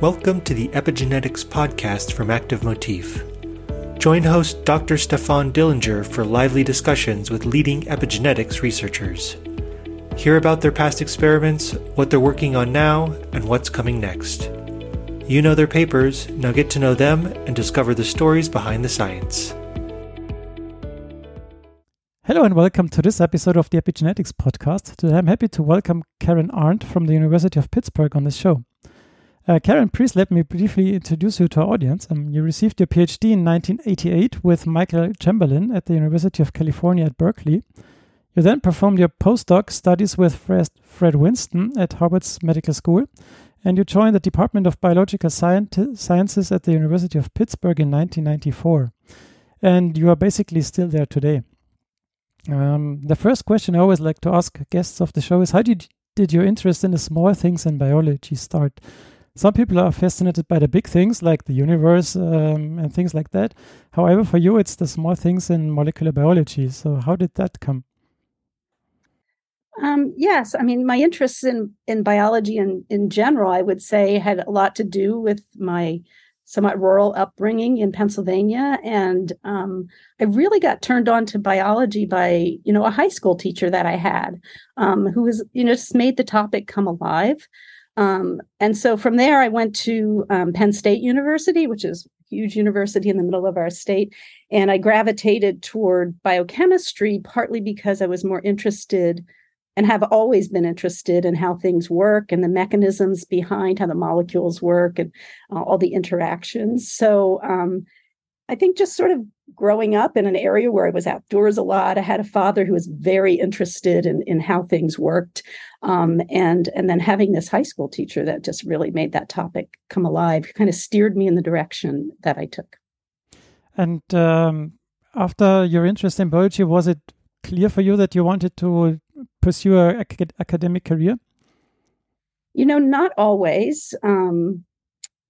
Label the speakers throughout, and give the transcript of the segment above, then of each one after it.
Speaker 1: Welcome to the Epigenetics podcast from Active Motif. Join host Dr. Stefan Dillinger for lively discussions with leading epigenetics researchers. Hear about their past experiments, what they're working on now, and what's coming next. You know their papers, now get to know them and discover the stories behind the science.
Speaker 2: Hello and welcome to this episode of the Epigenetics podcast. Today I'm happy to welcome Karen Arndt from the University of Pittsburgh on this show. Uh, Karen, please let me briefly introduce you to our audience. Um, you received your PhD in 1988 with Michael Chamberlin at the University of California at Berkeley. You then performed your postdoc studies with Fred, Fred Winston at Harvard's Medical School, and you joined the Department of Biological Sciences at the University of Pittsburgh in 1994. And you are basically still there today. Um, the first question I always like to ask guests of the show is how did, did your interest in the small things in biology start? Some people are fascinated by the big things like the universe um, and things like that. However, for you, it's the small things in molecular biology. So, how did that come?
Speaker 3: Um, yes, I mean, my interests in in biology and in general, I would say, had a lot to do with my somewhat rural upbringing in Pennsylvania, and um, I really got turned on to biology by you know a high school teacher that I had, um, who was you know just made the topic come alive. Um, and so from there, I went to um, Penn State University, which is a huge university in the middle of our state. And I gravitated toward biochemistry partly because I was more interested and have always been interested in how things work and the mechanisms behind how the molecules work and uh, all the interactions. So um, I think just sort of growing up in an area where I was outdoors a lot, I had a father who was very interested in, in how things worked. Um, and, and then having this high school teacher that just really made that topic come alive kind of steered me in the direction that I took.
Speaker 2: And um, after your interest in biology, was it clear for you that you wanted to pursue an academic career?
Speaker 3: You know, not always. Um,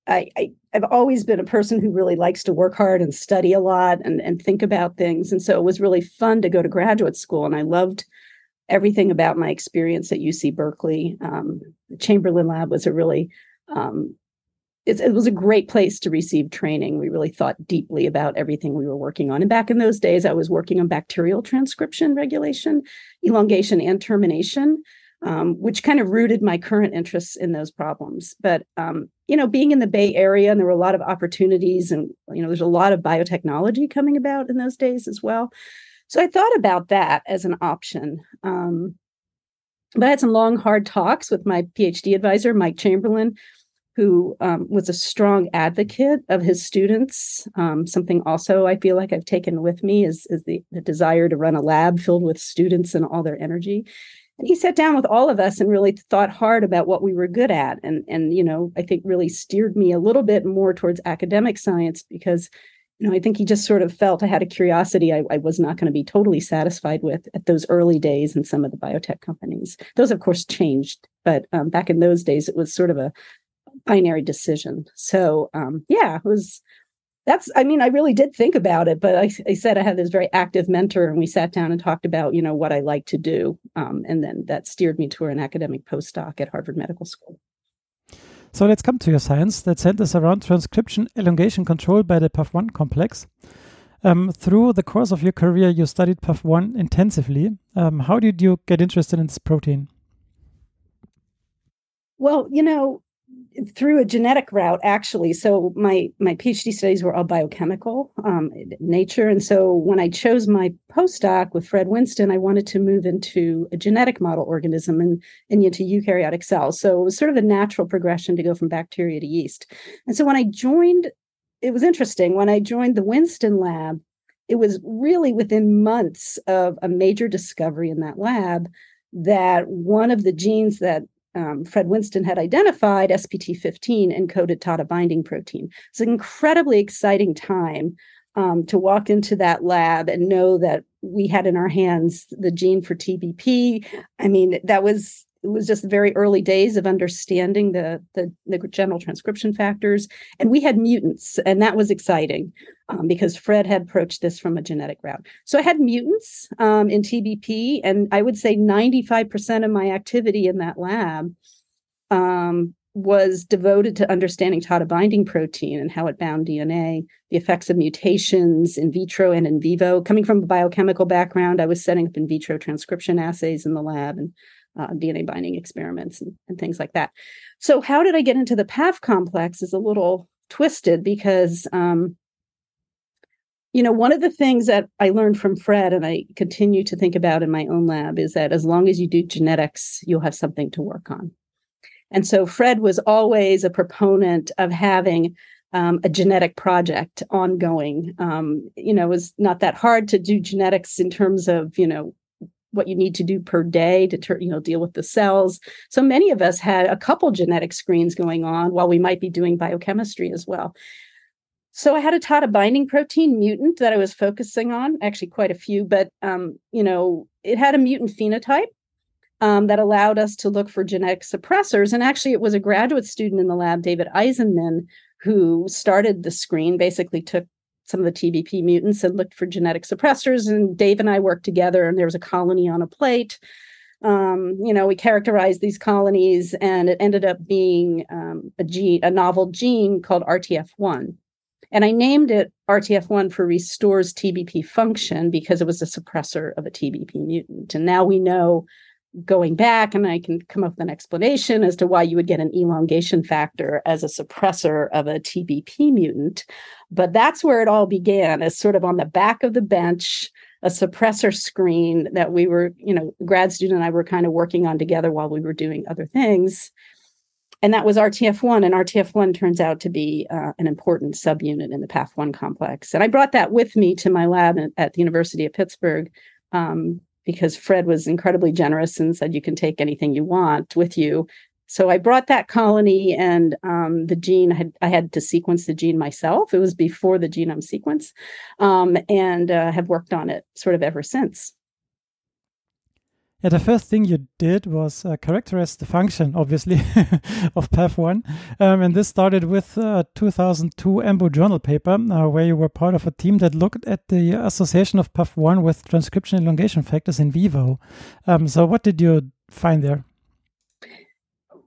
Speaker 3: I, I have always been a person who really likes to work hard and study a lot and, and think about things. And so it was really fun to go to graduate school. And I loved everything about my experience at UC Berkeley. Um, the Chamberlin Lab was a really um, it, was a great place to receive training. We really thought deeply about everything we were working on. And back in those days, I was working on bacterial transcription regulation, elongation, and termination um, which kind of rooted my current interests in those problems. But um, you know, being in the Bay Area, and there were a lot of opportunities, and you know, there's a lot of biotechnology coming about in those days as well. So I thought about that as an option. Um, but I had some long, hard talks with my PhD advisor, Mike Chamberlin, who um, was a strong advocate of his students. Um, something also I feel like I've taken with me is, is the, the, desire to run a lab filled with students and all their energy. And he sat down with all of us and really thought hard about what we were good at. And, and, you know, I think really steered me a little bit more towards academic science because, you know, I think he just sort of felt I had a curiosity I, I was not going to be totally satisfied with at those early days in some of the biotech companies. Those, of course, changed. But um, back in those days, it was sort of a binary decision. So, um, yeah, it was that's i mean i really did think about it but I, I, said i had this very active mentor and we sat down and talked about you know what i like to do um, and then that steered me to an academic postdoc at harvard medical school.
Speaker 2: So let's come to your science that centers around transcription elongation control by the paf1 complex. Um, through the course of your career you studied paf1 intensively. Um, how did you get interested in this protein?
Speaker 3: Well you know through a genetic route actually. So my my phd studies were all biochemical um, nature. And so when i chose my postdoc with fred winston i wanted to move into a genetic model organism and, and into eukaryotic cells. So it was sort of a natural progression to go from bacteria to yeast. And so when i joined it was interesting. When i joined the winston lab it was really within months of a major discovery in that lab that one of the genes that um, Fred Winston had identified, SPT15 encoded TATA binding protein. It's an incredibly exciting time um, to walk into that lab and know that we had in our hands the gene for TBP. I mean, that was it was just very early days of understanding the, the, the general transcription factors and we had mutants and that was exciting um, because fred had approached this from a genetic route so i had mutants um, in tbp and i would say 95% of my activity in that lab um, was devoted to understanding Tata binding protein and how it bound DNA, the effects of mutations in vitro and in vivo. Coming from a biochemical background, I was setting up in vitro transcription assays in the lab and uh, DNA binding experiments and, and things like that. So, how did I get into the PAF complex is a little twisted because, um, you know, one of the things that I learned from Fred and I continue to think about in my own lab is that as long as you do genetics, you'll have something to work on. And so Fred was always a proponent of having um, a genetic project ongoing. Um, you know, it was not that hard to do genetics in terms of, you know, what you need to do per day to ter- you know deal with the cells so many of us had a couple genetic screens going on while we might be doing biochemistry as well so i had a tata binding protein mutant that i was focusing on actually quite a few but um, you know it had a mutant phenotype um, that allowed us to look for genetic suppressors. And actually, it was a graduate student in the lab, David Eisenmann, who started the screen, basically took some of the TBP mutants and looked for genetic suppressors. And Dave and I worked together, and there was a colony on a plate. Um, you know, we characterized these colonies, and it ended up being um, a gene, a novel gene called RTF1. And I named it RTF1 for restores TBP function because it was a suppressor of a TBP mutant. And now we know going back and I can come up with an explanation as to why you would get an elongation factor as a suppressor of a TBP mutant. But that's where it all began, as sort of on the back of the bench, a suppressor screen that we were, you know, grad student and I were kind of working on together while we were doing other things. And that was RTF1. And RTF1 turns out to be uh, an important subunit in the PAF1 complex. And I brought that with me to my lab at the University of Pittsburgh um, because Fred was incredibly generous and said you can take anything you want with you. So I brought that colony and um, the gene. I had, I had, to sequence the gene myself. It was before the genome sequence, um, and uh, have worked on it sort of ever since.
Speaker 2: Yeah, the first thing you did was uh, characterize the function, obviously, of PAF1. Um, and this started with a 2002 EMBO journal paper, uh, where you were part of a team that looked at the association of PAF1 with transcription elongation factors in vivo. Um, so, what did you find there?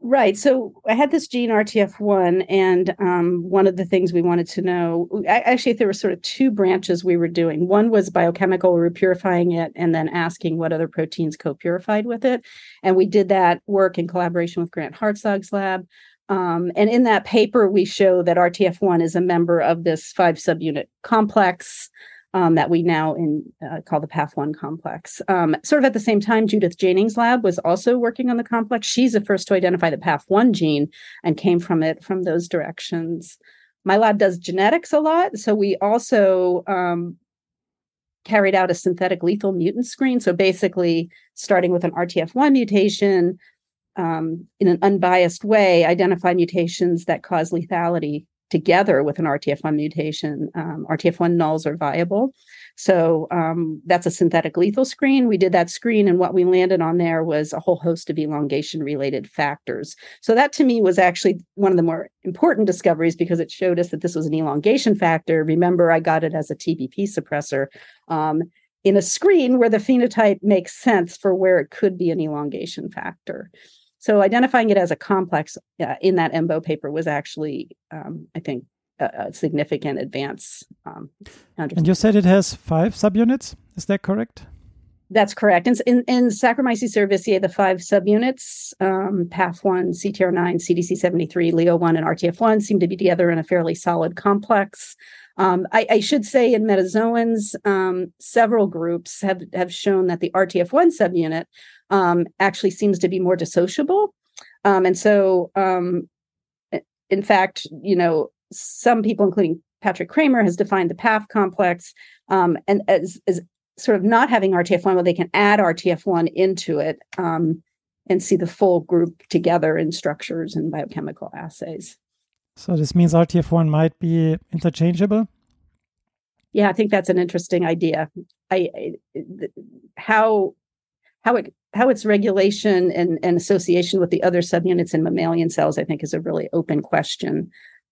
Speaker 3: Right. So I had this gene RTF1, and um, one of the things we wanted to know actually, there were sort of two branches we were doing. One was biochemical, we were purifying it, and then asking what other proteins co purified with it. And we did that work in collaboration with Grant Hartzog's lab. Um, and in that paper, we show that RTF1 is a member of this five subunit complex um, that we now in uh, call the PAF1 complex. Um, sort of at the same time, Judith Jaehning's lab was also working on the complex. She's the first to identify the PAF1 gene and came from it from those directions. My lab does genetics a lot, so we also um, carried out a synthetic lethal mutant screen. So basically, starting with an RTF1 mutation, um, in an unbiased way, identify mutations that cause lethality together with an RTF1 mutation. Um, RTF1 nulls are viable. So um, that's a synthetic lethal screen. We did that screen, and what we landed on there was a whole host of elongation related factors. So that to me was actually one of the more important discoveries because it showed us that this was an elongation factor. Remember, I got it as a TBP suppressor. Um, in a screen where the phenotype makes sense for where it could be an elongation factor. So identifying it as a complex uh, in that EMBO paper was actually, um, I think, a, a significant advance. Um,
Speaker 2: and you said it has five subunits. Is that correct?
Speaker 3: That's correct. In, in, in Saccharomyces cerevisiae, the five subunits, um, PAF1, CTR9, CDC73, LEO1, and RTF1 seem to be together in a fairly solid complex. Um, I, I, should say in metazoans, um, several groups have, have shown that the RTF1 subunit um, actually seems to be more dissociable. Um, and so, um, in fact, you know, some people, including Patrick Cramer, has defined the PAF complex um, and as, as sort of not having RTF1, where they can add RTF1 into it um, and see the full group together in structures and biochemical assays.
Speaker 2: So this means RTF1 might be interchangeable?
Speaker 3: Yeah, I think that's an interesting idea. I, I how how it how its regulation and, and association with the other subunits in mammalian cells, I think, is a really open question.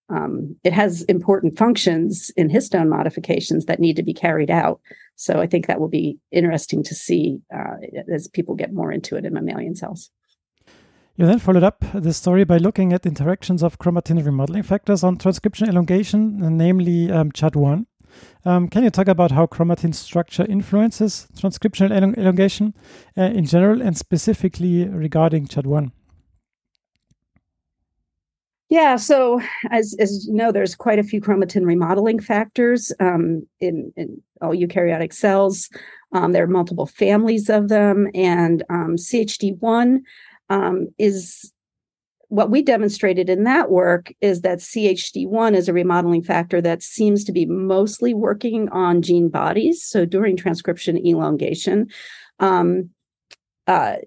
Speaker 3: Um, it has important functions in histone modifications that need to be carried out. So I think that will be interesting to see uh, as people get more into it in mammalian cells.
Speaker 2: You then followed up the story by looking at interactions of chromatin remodeling factors on transcription elongation, namely um, CHD1. Um, can you talk about how chromatin structure influences transcriptional elong elongation uh, in general and specifically regarding CHD1?
Speaker 3: Yeah, so as as you know, there's quite a few chromatin remodeling factors um, in, in all eukaryotic cells. Um, there are multiple families of them, and um, CHD1 um, is what we demonstrated in that work is that CHD1 is a remodeling factor that seems to be mostly working on gene bodies. So during transcription elongation, um, uh,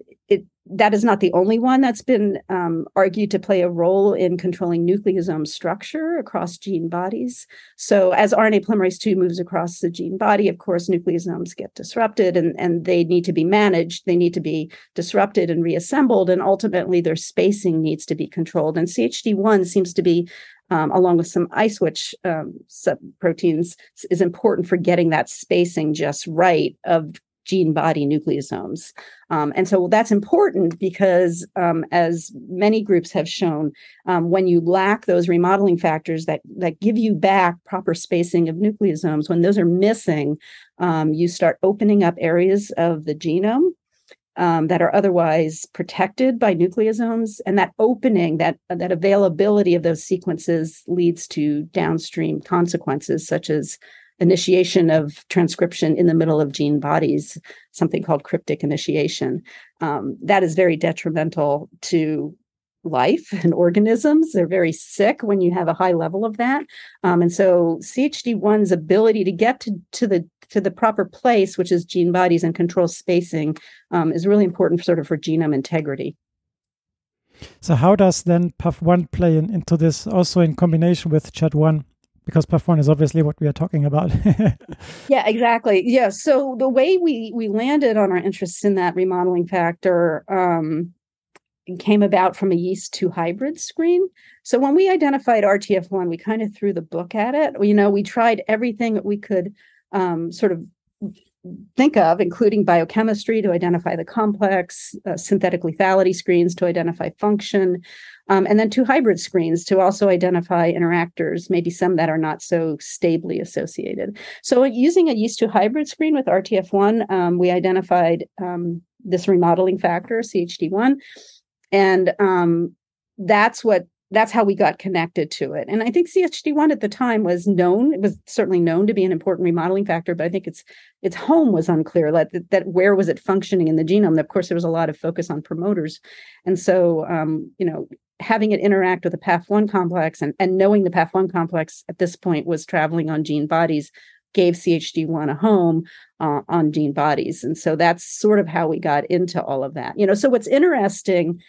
Speaker 3: that is not the only one that's been um, argued to play a role in controlling nucleosome structure across gene bodies. So, as RNA polymerase 2 moves across the gene body, of course, nucleosomes get disrupted and, and they need to be managed. They need to be disrupted and reassembled, and ultimately their spacing needs to be controlled. And CHD1 seems to be um, along with some ISWI um, subproteins, is important for getting that spacing just right of gene body nucleosomes. Um, and so that's important because, um, as many groups have shown, um, when you lack those remodeling factors that, that give you back proper spacing of nucleosomes, when those are missing, um, you start opening up areas of the genome. Um, that are otherwise protected by nucleosomes, and that opening, that that availability of those sequences leads to downstream consequences such as initiation of transcription in the middle of gene bodies, something called cryptic initiation. Um, that is very detrimental to life and organisms. They're very sick when you have a high level of that. Um, and so CHD1's ability to get to, to the to the proper place, which is gene bodies and control spacing, um, is really important sort of for genome integrity.
Speaker 2: So how does then PAF1 play in, into this also in combination with CHD1? Because PAF1 is obviously what we are talking about.
Speaker 3: yeah, exactly. Yeah. So the way we we landed on our interest in that remodeling factor um, came about from a yeast two hybrid screen. So when we identified RTF1, we kind of threw the book at it. You know, we tried everything that we could um, sort of think of, including biochemistry to identify the complex, uh, synthetic lethality screens to identify function, um, and then two hybrid screens to also identify interactors, maybe some that are not so stably associated. So, using a yeast 2 hybrid screen with RTF1, um, we identified um, this remodeling factor, CHD1, and um, that's what that's how we got connected to it. And I think CHD1 at the time was known, it was certainly known to be an important remodeling factor, but I think its its home was unclear. That, that where was it functioning in the genome? Of course, there was a lot of focus on promoters. And so, um, you know, having it interact with the PAF1 complex and, and knowing the PAF1 complex at this point was traveling on gene bodies gave CHD1 a home uh, on gene bodies. And so that's sort of how we got into all of that. You know, so what's interesting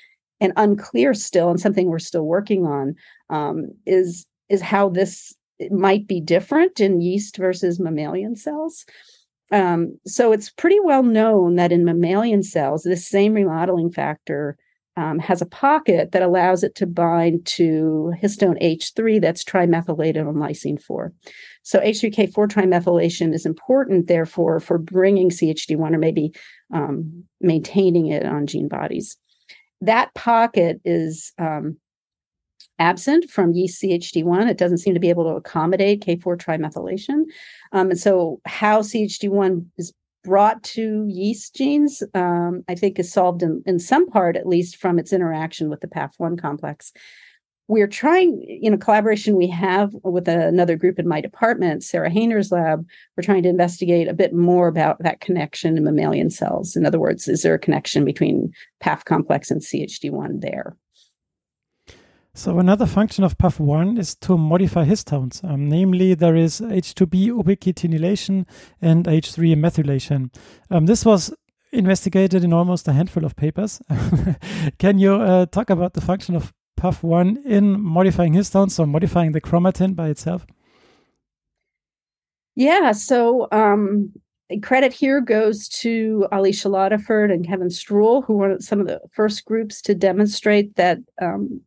Speaker 3: and unclear still, and something we're still working on, um, is is how this might be different in yeast versus mammalian cells. Um, so it's pretty well known that in mammalian cells, this same remodeling factor um, has a pocket that allows it to bind to histone H3 that's trimethylated on lysine 4. So H3K4 trimethylation is important, therefore, for bringing CHD1 or maybe um, maintaining it on gene bodies. That pocket is um, absent from yeast CHD1. It doesn't seem to be able to accommodate K4 trimethylation. Um, and so, how CHD1 is brought to yeast genes, um, I think, is solved in, in some part, at least, from its interaction with the PAF1 complex. We're trying, in a collaboration we have with another group in my department, Sarah Hainer's lab, we're trying to investigate a bit more about that connection in mammalian cells. In other words, is there a connection between PAF complex and CHD1 there?
Speaker 2: So another function of PAF1 is to modify histones. Um, namely, there is H2B ubiquitinylation and H3 methylation. Um, this was investigated in almost a handful of papers. Can you uh, talk about the function of PAF1 in modifying histones, so modifying the chromatin by itself?
Speaker 3: Yeah, so um, credit here goes to Ali Shilatifard and Kevin Struhl, who were some of the first groups to demonstrate that um,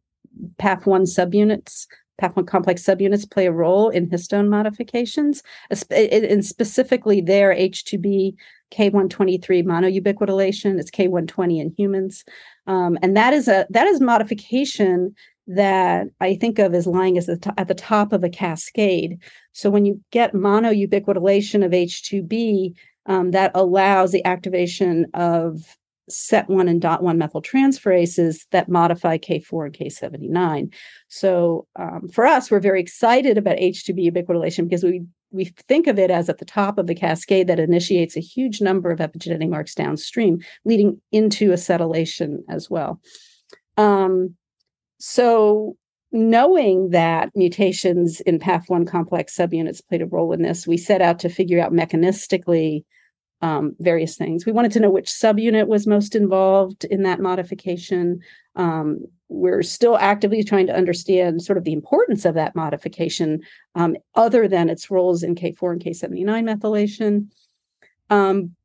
Speaker 3: PAF1 subunits, PAF1 complex subunits play a role in histone modifications, and specifically their H2B K123 monoubiquitination. It's K120 in humans, um, and that is a that is modification that I think of as lying as the at the top of a cascade. So when you get monoubiquitination of H2B, um, that allows the activation of set1 and dot 1 methyltransferases that modify K4 and K79. So um, for us, we're very excited about H2B ubiquitination because we we think of it as at the top of the cascade that initiates a huge number of epigenetic marks downstream, leading into acetylation as well. Um, so knowing that mutations in PAF1 complex subunits played a role in this, we set out to figure out mechanistically um, various things. We wanted to know which subunit was most involved in that modification. Um, we're still actively trying to understand sort of the importance of that modification, um, other than its roles in K4 and K79 methylation. Um,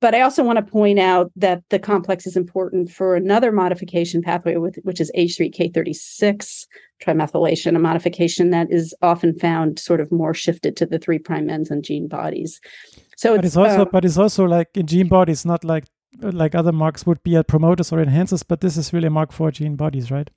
Speaker 3: but I also want to point out that the complex is important for another modification pathway, with, which is H3K36 trimethylation, a modification that is often found sort of more shifted to the three prime ends and gene bodies. So
Speaker 2: but it's, also, uh, but it's also like in gene bodies, not like like other marks would be at promoters or enhancers, but this is really a mark for gene bodies, right?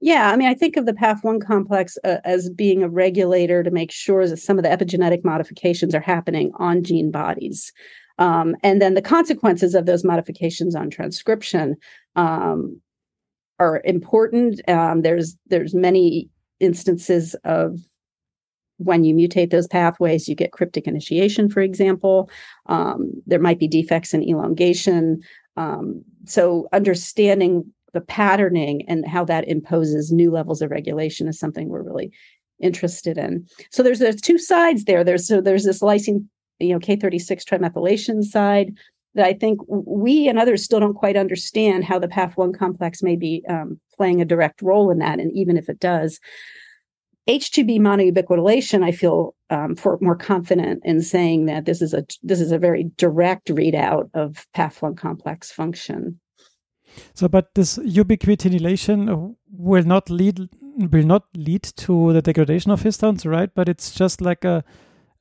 Speaker 3: Yeah, I mean, I think of the PAF1 complex uh, as being a regulator to make sure that some of the epigenetic modifications are happening on gene bodies. Um, and then the consequences of those modifications on transcription um, are important. Um, there's there's many instances of when you mutate those pathways, you get cryptic initiation, for example. Um, there might be defects in elongation. Um, so, understanding the patterning and how that imposes new levels of regulation is something we're really interested in. So, there's there's two sides there. There's so there's this lysine, you know, K36 trimethylation side that I think we and others still don't quite understand how the PAF1 complex may be um, playing a direct role in that. And even if it does, H2B monoubiquitination, I feel um, for more confident in saying that this is a this is a very direct readout of PAF1 complex function.
Speaker 2: So, but this ubiquitination will not lead will not lead to the degradation of histones, right? But it's just like a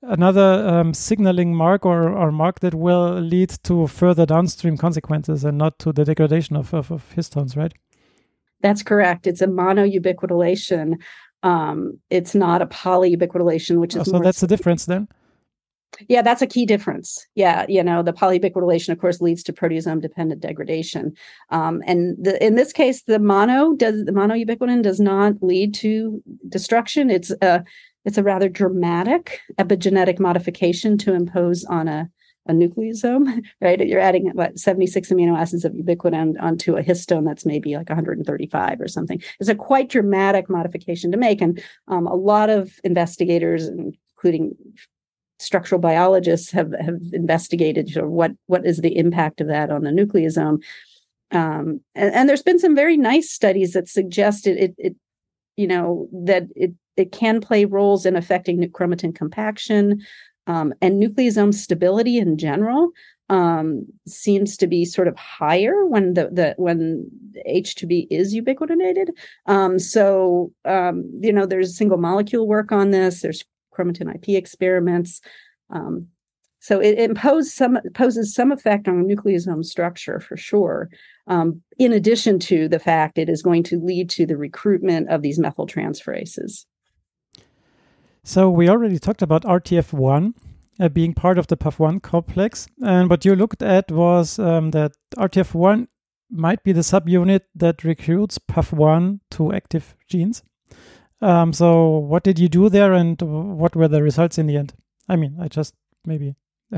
Speaker 2: another um, signaling mark or, or mark that will lead to further downstream consequences and not to the degradation of, of, of histones, right?
Speaker 3: That's correct. It's a monoubiquitination um, it's not a polyubiquitination, which is
Speaker 2: oh, so that's the difference then.
Speaker 3: Yeah, that's a key difference. Yeah, you know, the polyubiquitination, of course, leads to proteasome dependent degradation. Um, and the, in this case, the mono does the monoubiquitin does not lead to destruction. It's a it's a rather dramatic epigenetic modification to impose on a a nucleosome, right? You're adding what 76 amino acids of ubiquitin onto a histone that's maybe like 135 or something. It's a quite dramatic modification to make, and um, a lot of investigators, including structural biologists, have have investigated you know, what what is the impact of that on the nucleosome. Um, and, and there's been some very nice studies that suggested it, it you know that it it can play roles in affecting chromatin compaction um, and nucleosome stability in general um, seems to be sort of higher when the, the when H2B is ubiquitinated. Um, so um, you know, there's single molecule work on this. There's chromatin IP experiments. Um, so it, it imposes some poses some effect on nucleosome structure for sure. Um, in addition to the fact it is going to lead to the recruitment of these methyltransferases.
Speaker 2: So we already talked about RTF1 uh, being part of the PAF1 complex. And what you looked at was um, that RTF1 might be the subunit that recruits PAF1 to active genes. Um, so what did you do there and what were the results in the end? I mean, I just maybe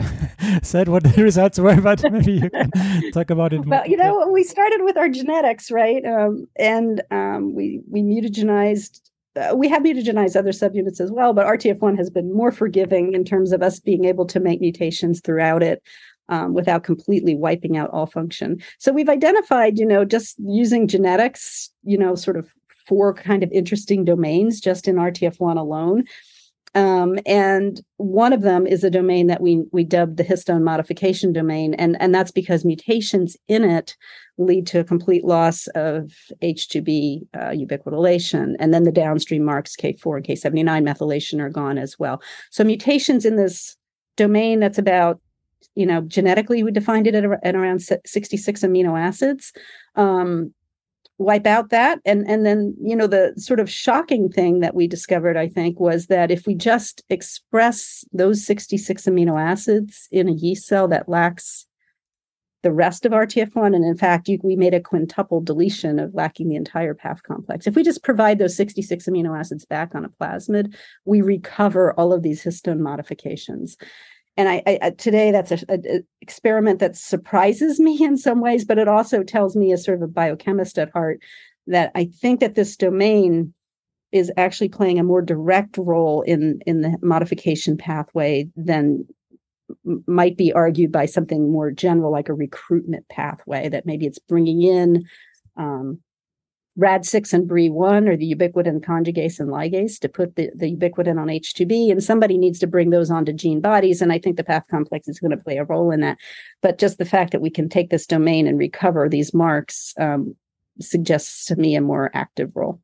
Speaker 2: said what the results were, but maybe you can talk about it. More.
Speaker 3: Well, you know, we started with our genetics, right? Um, and um, we we mutagenized we have mutagenized other subunits as well, but RTF1 has been more forgiving in terms of us being able to make mutations throughout it um, without completely wiping out all function. So we've identified, you know, just using genetics, you know, sort of four kind of interesting domains just in RTF1 alone. Um, and one of them is a domain that we we dubbed the histone modification domain, and and that's because mutations in it lead to a complete loss of H2B uh, ubiquitination, and then the downstream marks K4 and K79 methylation are gone as well. So mutations in this domain that's about you know, genetically we defined it at, at around 66 amino acids. Um, wipe out that. And and then you know the sort of shocking thing that we discovered i think was that if we just express those 66 amino acids in a yeast cell that lacks the rest of rtf1 and in fact you, we made a quintuple deletion of lacking the entire PAF complex. If we just provide those 66 amino acids back on a plasmid we recover all of these histone modifications and I, I today that's an experiment that surprises me in some ways, but it also tells me as sort of a biochemist at heart that I think that this domain is actually playing a more direct role in in the modification pathway than might be argued by something more general like a recruitment pathway that maybe it's bringing in um, RAD6 and BRE1 or the ubiquitin conjugase and ligase to put the, the ubiquitin on H2B. And somebody needs to bring those onto gene bodies. And I think the PAF complex is going to play a role in that. But just the fact that we can take this domain and recover these marks um, suggests to me a more active role.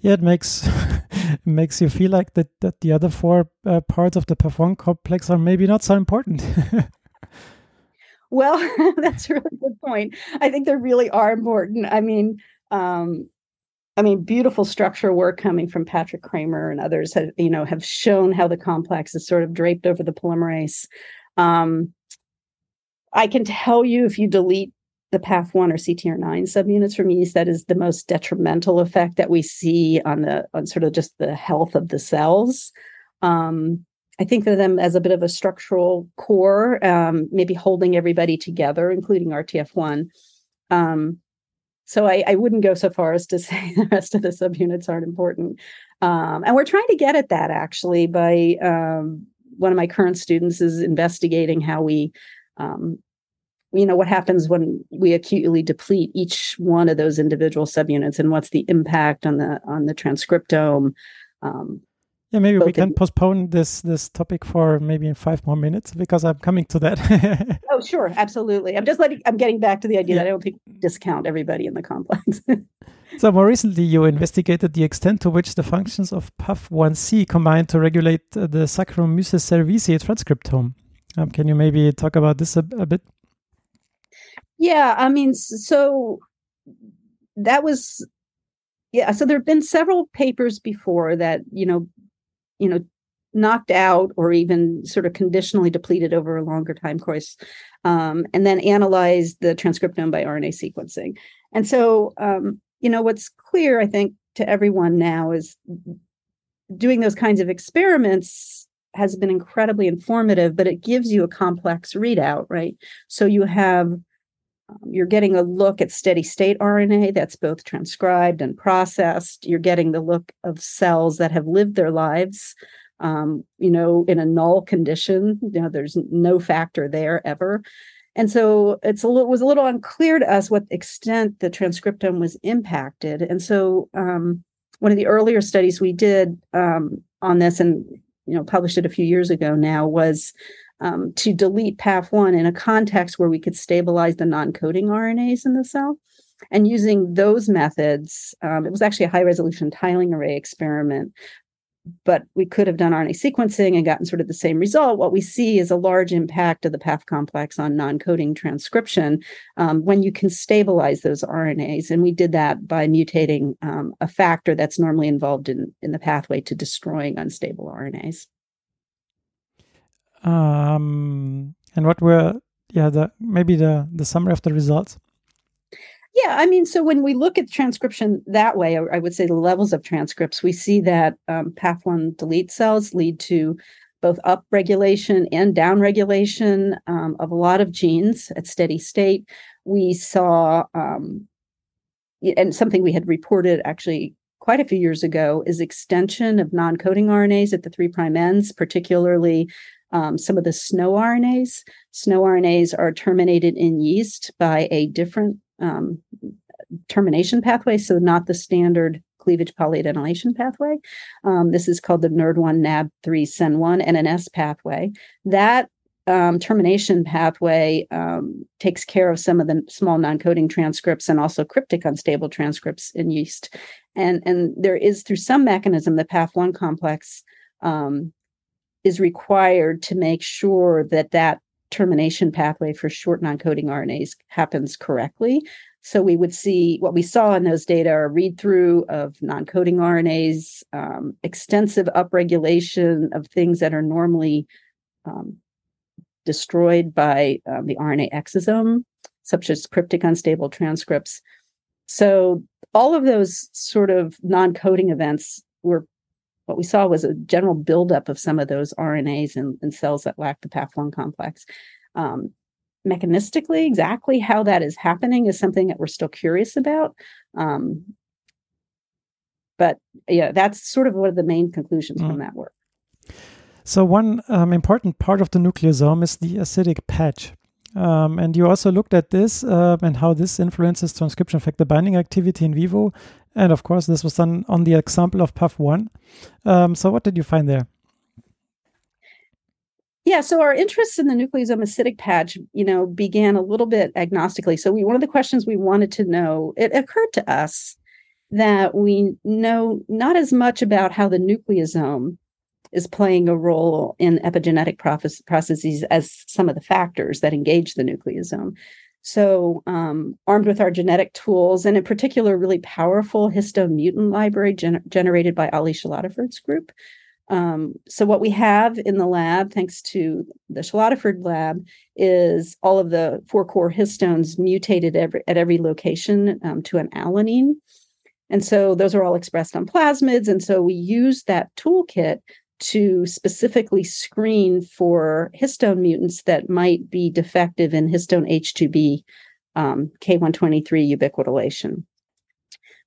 Speaker 2: Yeah, it makes it makes you feel like that that the other four uh, parts of the PAF1 complex are maybe not so important.
Speaker 3: well, that's a really good point. I think they really are important. I mean, um, I mean, beautiful structural work coming from Patrick Cramer and others have, you know, have shown how the complex is sort of draped over the polymerase. Um, I can tell you if you delete the PAF1 or CTR9 subunits from yeast, that is the most detrimental effect that we see on the on sort of just the health of the cells. Um, I think of them as a bit of a structural core, um, maybe holding everybody together, including RTF1. Um, so I, I, wouldn't go so far as to say the rest of the subunits aren't important. Um, and we're trying to get at that actually by um, one of my current students is investigating how we, um, you know, what happens when we acutely deplete each one of those individual subunits and what's the impact on the on the transcriptome. Um,
Speaker 2: yeah, maybe we can postpone this this topic for maybe in five more minutes because I'm coming to that.
Speaker 3: oh, sure, absolutely. I'm just letting. I'm getting back to the idea yeah. that I don't think discount everybody in the complex.
Speaker 2: so more recently, you investigated the extent to which the functions of PAF1C combine to regulate uh, the Saccharomyces cerevisiae transcriptome. Um, can you maybe talk about this a, a bit?
Speaker 3: Yeah, I mean, so that was yeah so there have been several papers before that you know you know knocked out or even sort of conditionally depleted over a longer time course um, and then analyze the transcriptome by rna sequencing. And so um, you know what's clear i think to everyone now is doing those kinds of experiments has been incredibly informative but it gives you a complex readout right? So you have um, you're getting a look at steady state RNA that's both transcribed and processed. You're getting the look of cells that have lived their lives, um, you know, in a null condition. You know, there's no factor there ever. And so it's a little was a little unclear to us what extent the transcriptome was impacted. And so um, one of the earlier studies we did um, on this, and you know, published it a few years ago now, was um, to delete PAF1 in a context where we could stabilize the non coding RNAs in the cell. And using those methods, um, it was actually a high resolution tiling array experiment, but we could have done RNA sequencing and gotten sort of the same result. What we see is a large impact of the PAF complex on non coding transcription um, when you can stabilize those RNAs. And we did that by mutating um, a factor that's normally involved in, in the pathway to destroying unstable RNAs.
Speaker 2: Um, and what were yeah the maybe the the summary of the results?
Speaker 3: Yeah, I mean, so when we look at transcription that way, I would say the levels of transcripts, we see that um, PAF1 delete cells lead to both upregulation and downregulation um, of a lot of genes at steady state. We saw, um, and something we had reported actually quite a few years ago, is extension of non coding RNAs at the three prime ends, particularly um, some of the SNO RNAs. SNO RNAs are terminated in yeast by a different um, termination pathway, so not the standard cleavage polyadenylation pathway. Um, this is called the NRD1 NAB3 SEN1 NNS pathway. That um, termination pathway um, takes care of some of the small non-coding transcripts and also cryptic unstable transcripts in yeast. And, and there is through some mechanism the PAF1 complex um, is required to make sure that that termination pathway for short non-coding RNAs happens correctly. So we would see what we saw in those data are read through of non-coding RNAs, um, extensive upregulation of things that are normally um, destroyed by um, the RNA exosome, such as cryptic unstable transcripts. So all of those sort of non-coding events were what we saw was a general buildup of some of those RNAs in, in cells that lack the PAF1 complex. Um, mechanistically, exactly how that is happening is something that we're still curious about. Um, but yeah, that's sort of one of the main conclusions mm. from that work.
Speaker 2: So one um, important part of the nucleosome is the acidic patch. Um, and you also looked at this uh, and how this influences transcription factor binding activity in vivo. And of course, this was done on the example of PAF1. Um, so, what did you find there?
Speaker 3: Yeah, so our interest in the nucleosome acidic patch, you know, began a little bit agnostically. So, we one of the questions we wanted to know, it occurred to us that we know not as much about how the nucleosome is playing a role in epigenetic processes as some of the factors that engage the nucleosome. So, um, armed with our genetic tools, and in particular, really powerful histone mutant library gen- generated by Ali Shilatifard's group. Um, so, what we have in the lab, thanks to the Shilatifard lab, is all of the four core histones mutated every, at every location um, to an alanine. And so those are all expressed on plasmids. And so we use that toolkit to specifically screen for histone mutants that might be defective in histone H2B um, K123 ubiquitination.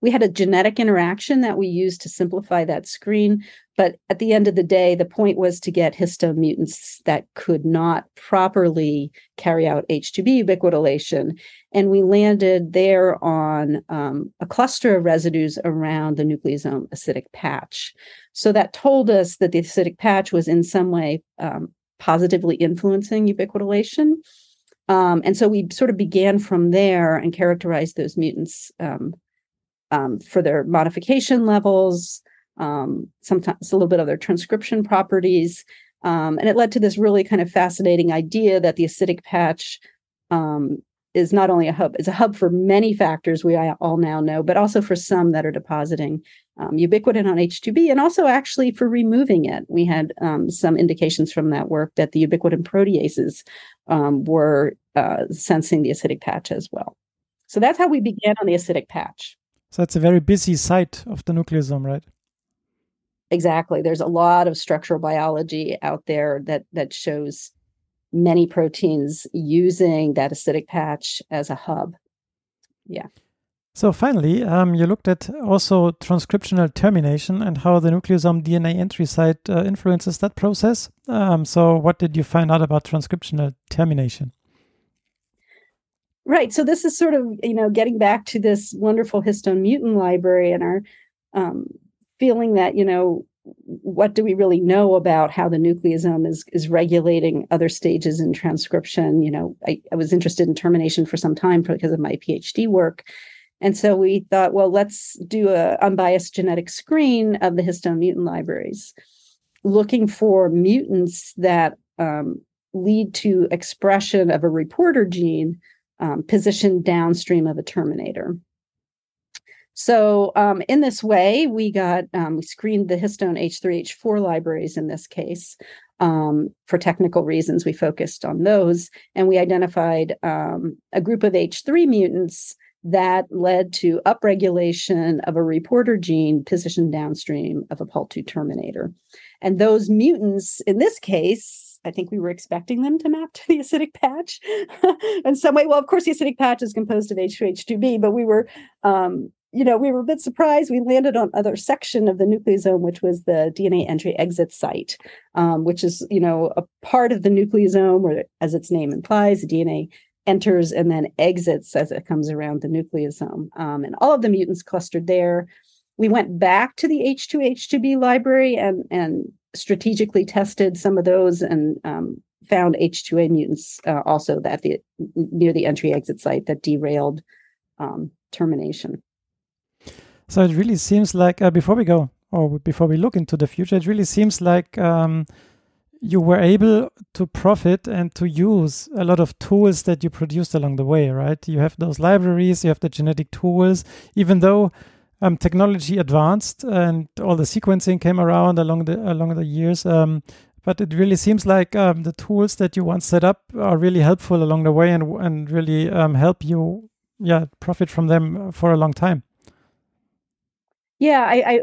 Speaker 3: We had a genetic interaction that we used to simplify that screen, but at the end of the day, the point was to get histone mutants that could not properly carry out H2B ubiquitination. And we landed there on um, a cluster of residues around the nucleosome acidic patch. So that told us that the acidic patch was in some way um, positively influencing ubiquitination. Um, and so we sort of began from there and characterized those mutants um, um for their modification levels, um, sometimes a little bit of their transcription properties. Um, and it led to this really kind of fascinating idea that the acidic patch is not only a hub, it's a hub for many factors we all now know, but also for some that are depositing um, ubiquitin on H2B and also actually for removing it. We had um, some indications from that work that the ubiquitin proteases um, were uh, sensing the acidic patch as well. So that's how we began on the acidic patch.
Speaker 2: So that's a very busy site of the nucleosome, right?
Speaker 3: Exactly. There's a lot of structural biology out there that that shows many proteins using that acidic patch as a hub. Yeah.
Speaker 2: So finally, um, you looked at also transcriptional termination and how the nucleosome DNA entry site uh, influences that process. Um, so what did you find out about transcriptional termination?
Speaker 3: Right. So this is sort of you know getting back to this wonderful histone mutant library and our um, feeling that you know what do we really know about how the nucleosome is is regulating other stages in transcription you know I, I was interested in termination for some time because of my phd work and so we thought well let's do a unbiased genetic screen of the histone mutant libraries looking for mutants that um, lead to expression of a reporter gene um, positioned downstream of a terminator so um, in this way, we got um, we screened the histone H3 H4 libraries in this case. Um, for technical reasons, we focused on those, and we identified um, a group of H3 mutants that led to upregulation of a reporter gene positioned downstream of a PUL2 terminator. And those mutants, in this case, I think we were expecting them to map to the acidic patch in some way. Well, of course, the acidic patch is composed of H2, H2B, but we were um, you know, we were a bit surprised. We landed on other section of the nucleosome, which was the DNA entry exit site, um, which is, you know, a part of the nucleosome where, as its name implies, the DNA enters and then exits as it comes around the nucleosome. Um, and all of the mutants clustered there. We went back to the H2 H2B library and and strategically tested some of those and um, found H2A mutants uh, also that the near the entry exit site that derailed um, termination.
Speaker 2: So it really seems like uh, before we go or before we look into the future, it really seems like um, you were able to profit and to use a lot of tools that you produced along the way, right? You have those libraries, you have the genetic tools, even though um, technology advanced and all the sequencing came around along the along the years. Um, but it really seems like um, the tools that you once set up are really helpful along the way and and really um, help you, yeah, profit from them for a long time.
Speaker 3: Yeah, I, I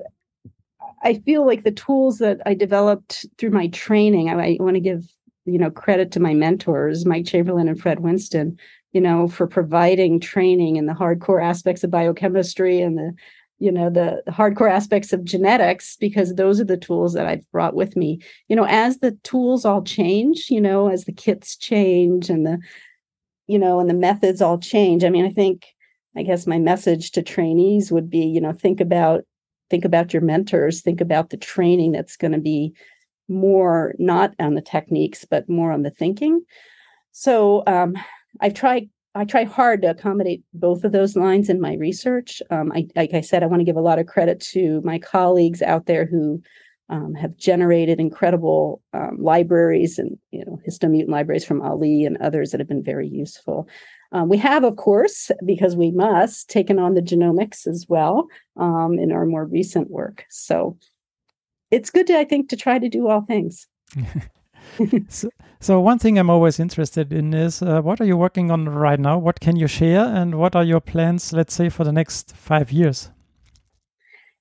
Speaker 3: I feel like the tools that I developed through my training, I, I want to give you know credit to my mentors, Mike Chamberlin and Fred Winston, you know, for providing training in the hardcore aspects of biochemistry and the you know the, the hardcore aspects of genetics because those are the tools that I've brought with me. You know, as the tools all change, you know, as the kits change and the you know and the methods all change. I mean, I think I guess my message to trainees would be, you know, think about think about your mentors, think about the training that's going to be more not on the techniques, but more on the thinking. So um, I've tried. I try hard to accommodate both of those lines in my research. Um, I, like I said, I want to give a lot of credit to my colleagues out there who um, have generated incredible um, libraries and you know histone mutant libraries from Ali and others that have been very useful. Um, we have, of course, because we must, taken on the genomics as well um, in our more recent work. So it's good, to, I think, to try to do all things.
Speaker 2: so, so, one thing I'm always interested in is uh, what are you working on right now? What can you share, and what are your plans, let's say, for the next five years?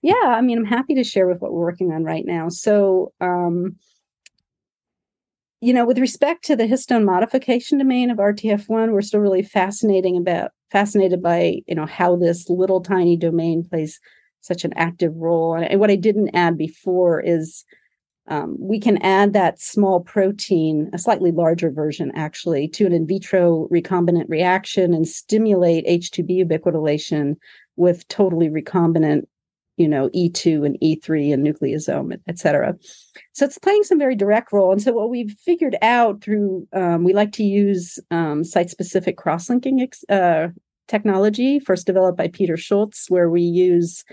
Speaker 3: Yeah, I mean, I'm happy to share with what we're working on right now. So, um, you know, with respect to the histone modification domain of RTF1, we're still really fascinating about fascinated by you know how this little tiny domain plays such an active role. And what I didn't add before is um, we can add that small protein, a slightly larger version actually, to an in vitro recombinant reaction and stimulate H2B ubiquitination with totally recombinant you know, E2 and E3 and nucleosome, et cetera. So it's playing some very direct role. And so what we've figured out through, um, we like to use um, site-specific cross-linking ex- uh, technology, first developed by Peter Schultz, where we use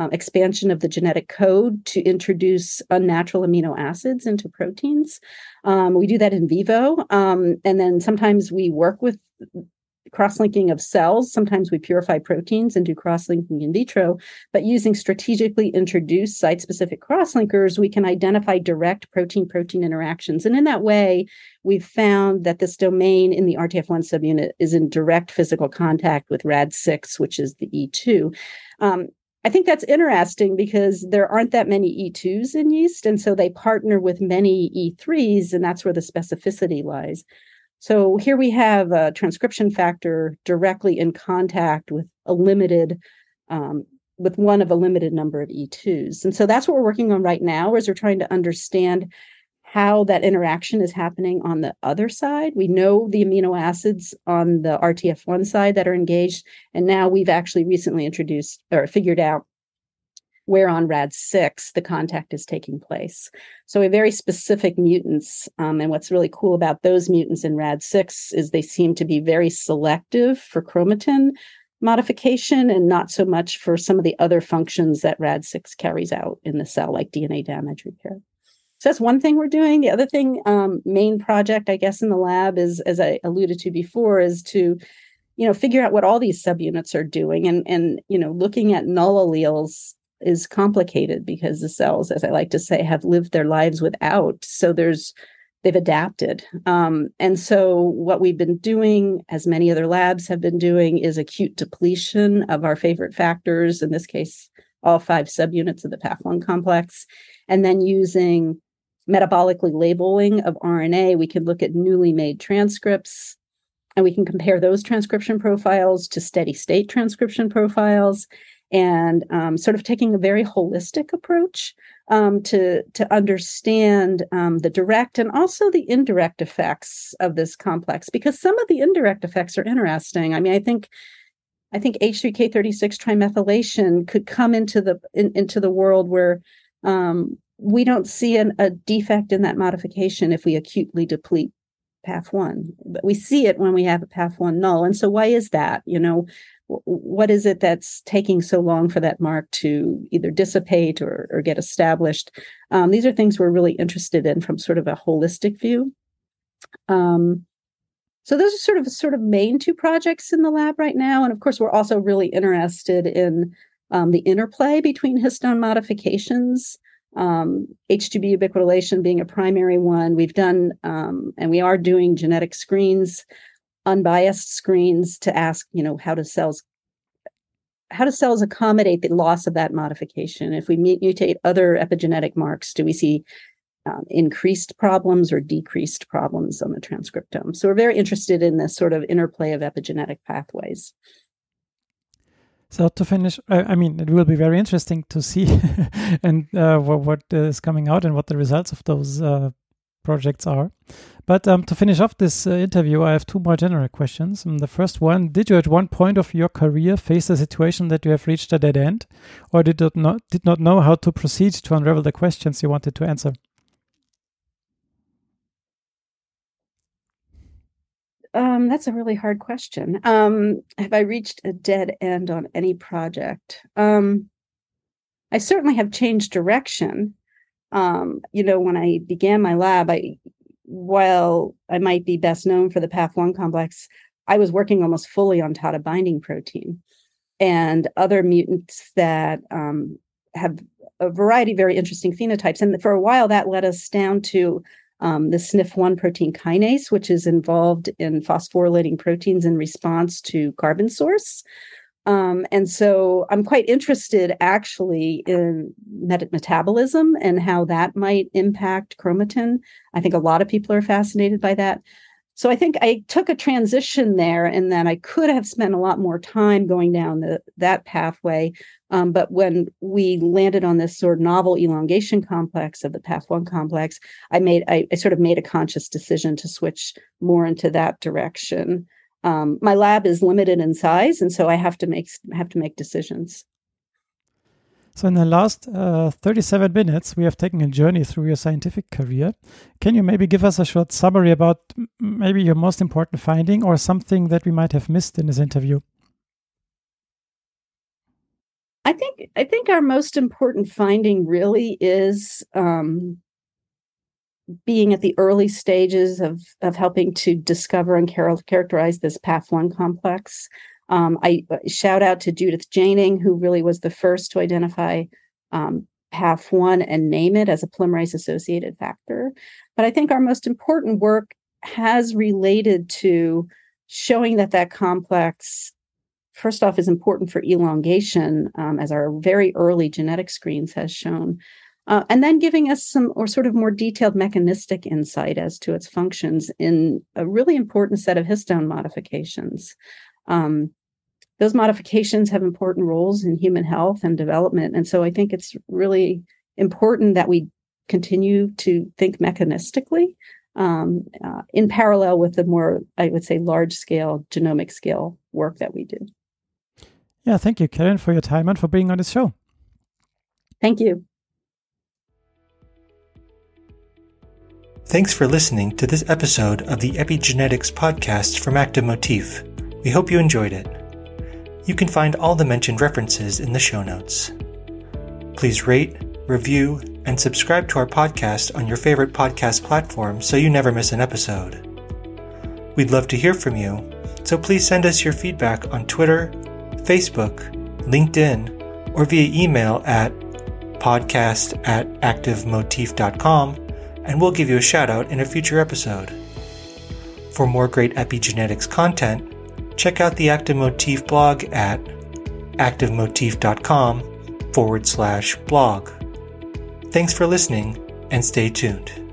Speaker 3: um, expansion of the genetic code to introduce unnatural amino acids into proteins. Um, we do that in vivo. Um, and then sometimes we work with cross-linking of cells. Sometimes we purify proteins and do cross-linking in vitro, but using strategically introduced site-specific cross-linkers, we can identify direct protein-protein interactions. And in that way, we've found that this domain in the RTF1 subunit is in direct physical contact with RAD6, which is the E2. Um, I think that's interesting because there aren't that many E2s in yeast. And so they partner with many E3s, and that's where the specificity lies. So here we have a transcription factor directly in contact with a limited, um, with one of a limited number of E2s. And so that's what we're working on right now is we're trying to understand how that interaction is happening on the other side. We know the amino acids on the RTF1 side that are engaged. And now we've actually recently introduced or figured out where on RAD6 the contact is taking place. So, a very specific mutants. Um, and what's really cool about those mutants in RAD6 is they seem to be very selective for chromatin modification and not so much for some of the other functions that RAD6 carries out in the cell, like DNA damage repair. So that's one thing we're doing. The other thing, um, main project, I guess, in the lab is, as I alluded to before, is to, you know, figure out what all these subunits are doing, and and you know, looking at null alleles is complicated because the cells, as I like to say, have lived their lives without. So there's they've adapted. Um, and so what we've been doing, as many other labs have been doing, is acute depletion of our favorite factors, in this case, all five subunits of the PAF1 complex, and then using metabolically labeling of RNA, we can look at newly made transcripts and we can compare those transcription profiles to steady state transcription profiles and um, sort of taking a very holistic approach um, to to understand um, the direct and also the indirect effects of this complex because some of the indirect effects are interesting. I mean, I think I think H3K36 trimethylation could come into the in, into the world where um, we don't see an, a defect in that modification if we acutely deplete PAF1 but we see it when we have a PAF1 null. And so, why is that? You know, what is it that's taking so long for that mark to either dissipate or, or get established? Um, these are things we're really interested in from sort of a holistic view. Um, so those are sort of sort of main two projects in the lab right now, and of course we're also really interested in um, the interplay between histone modifications, um, H2B ubiquitination being a primary one. We've done um, and we are doing genetic screens unbiased screens to ask, you know, how do cells how do cells accommodate the loss of that modification? If we mutate other epigenetic marks, do we see um, increased problems or decreased problems on the transcriptome? So we're very interested in this sort of interplay of epigenetic pathways.
Speaker 2: So to finish, I mean, it will be very interesting to see and uh, what, what is coming out and what the results of those uh, projects are. But um, to finish off this uh, interview, I have two more general questions. Um, the first one Did you at one point of your career face a situation that you have reached a dead end, or did not, did not know how to proceed to unravel the questions you wanted to answer?
Speaker 3: Um, that's a really hard question. Um, have I reached a dead end on any project? Um, I certainly have changed direction um, you know, when I began my lab, I while I might be best known for the PAF1 complex, I was working almost fully on TATA binding protein and other mutants that um, have a variety of very interesting phenotypes. And for a while, that led us down to um, the SNF1 protein kinase, which is involved in phosphorylating proteins in response to carbon source. Um, and so I'm quite interested actually in met- metabolism and how that might impact chromatin. I think a lot of people are fascinated by that. So I think I took a transition there, and then I could have spent a lot more time going down the, that pathway. Um, but when we landed on this sort of novel elongation complex of the PAF1 complex, I made I, I sort of made a conscious decision to switch more into that direction um, my lab is limited in size, and so I have to make have to make decisions.
Speaker 2: So, in the last uh, 37 minutes, we have taken a journey through your scientific career. Can you maybe give us a short summary about maybe your most important finding or something that we might have missed in this interview?
Speaker 3: I think I think our most important finding really is um, being at the early stages of of helping to discover and char- characterize this PAF1 complex. Um, I uh, shout out to Judith Jaehning, who really was the first to identify um, PAF1 and name it as a polymerase associated factor. But I think our most important work has related to showing that that complex, first off, is important for elongation, um, as our very early genetic screens has shown, uh, and then giving us some or sort of more detailed mechanistic insight as to its functions in a really important set of histone modifications. Um, those modifications have important roles in human health and development. And so I think it's really important that we continue to think mechanistically um, uh, in parallel with the more, I would say, large scale genomic scale work that we do.
Speaker 2: Yeah, thank you, Karen, for your time and for being on this show.
Speaker 3: Thank you.
Speaker 1: Thanks for listening to this episode of the Epigenetics podcast from Active Motif. We hope you enjoyed it. You can find all the mentioned references in the show notes. Please rate, review, and subscribe to our podcast on your favorite podcast platform so you never miss an episode. We'd love to hear from you, so please send us your feedback on Twitter, Facebook, LinkedIn, or via email at podcast at activemotif.com and we'll give you a shout out in a future episode. For more great epigenetics content, check out the Active Motif blog at activemotif.com forward slash blog. Thanks for listening and stay tuned.